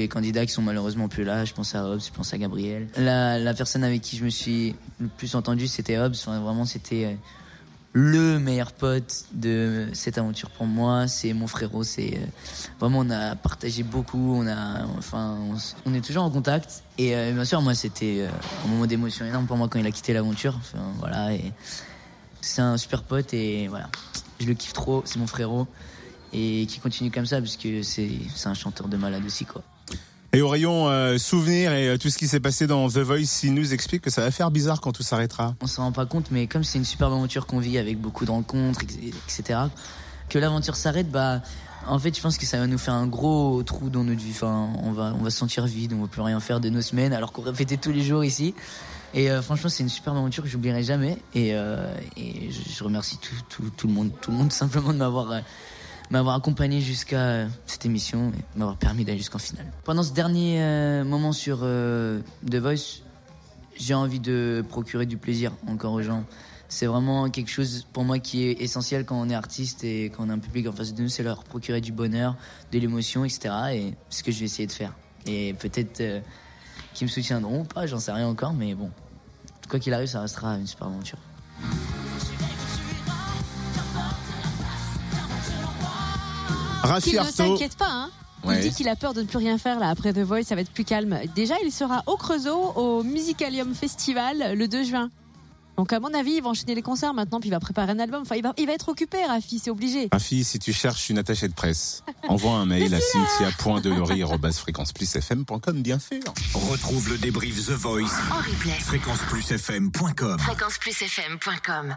Les candidats qui sont malheureusement plus là, je pense à Hobbs, je pense à Gabriel. La, personne avec qui je me suis le plus entendu, c'était Hobbs. Vraiment, c'était euh, le meilleur pote de cette aventure pour moi. C'est mon frérot. C'est euh, vraiment, on a partagé beaucoup. On a, enfin, on, est toujours en contact. Et euh, bien sûr, moi, c'était un moment d'émotion énorme pour moi quand il a quitté l'aventure. Voilà. C'est un super pote et voilà, je le kiffe trop. C'est mon frérot et qui continue comme ça parce que c'est un chanteur de malade aussi quoi. Et au rayon euh, souvenirs et euh, tout ce qui s'est passé dans The Voice, il nous explique que ça va faire bizarre quand tout s'arrêtera. On s'en rend pas compte, mais comme c'est une superbe aventure qu'on vit avec beaucoup de rencontres, etc., que l'aventure s'arrête, bah, en fait, je pense que ça va nous faire un gros trou dans notre vie. Enfin, on va, on va se sentir vide, on va plus rien faire de nos semaines, alors qu'on répétait tous les jours ici. Et euh, franchement, c'est une superbe aventure que j'oublierai jamais. Et, euh, et je, je remercie tout, tout, tout le monde, tout le monde simplement de m'avoir euh, m'avoir accompagné jusqu'à euh, cette émission et m'avoir permis d'aller jusqu'en finale. Pendant ce dernier euh, moment sur euh, The Voice, j'ai envie de procurer du plaisir encore aux gens. C'est vraiment quelque chose pour moi qui est essentiel quand on est artiste et quand on a un public en face de nous, c'est leur procurer du bonheur, de l'émotion, etc. Et c'est ce que je vais essayer de faire. Et peut-être qu'ils me soutiendront ou pas, j'en sais rien encore, mais bon. Quoi qu'il arrive, ça restera une super aventure. Rafi Qu'il ne s'inquiète pas, hein. Ouais. Il dit qu'il a peur de ne plus rien faire là après The Voice, ça va être plus calme. Déjà, il sera au Creusot au Musicalium Festival le 2 juin. Donc à mon avis, il va enchaîner les concerts maintenant, puis il va préparer un album. Enfin, il va, il va être occupé, Rafi, c'est obligé. Rafi, si tu cherches une attachée de presse, envoie un mail à cynthia.delory.fréquenceplusfm.com, bien sûr. Retrouve le débrief The Voice. En replay. Fréquenceplusfm.com. Fréquenceplusfm.com.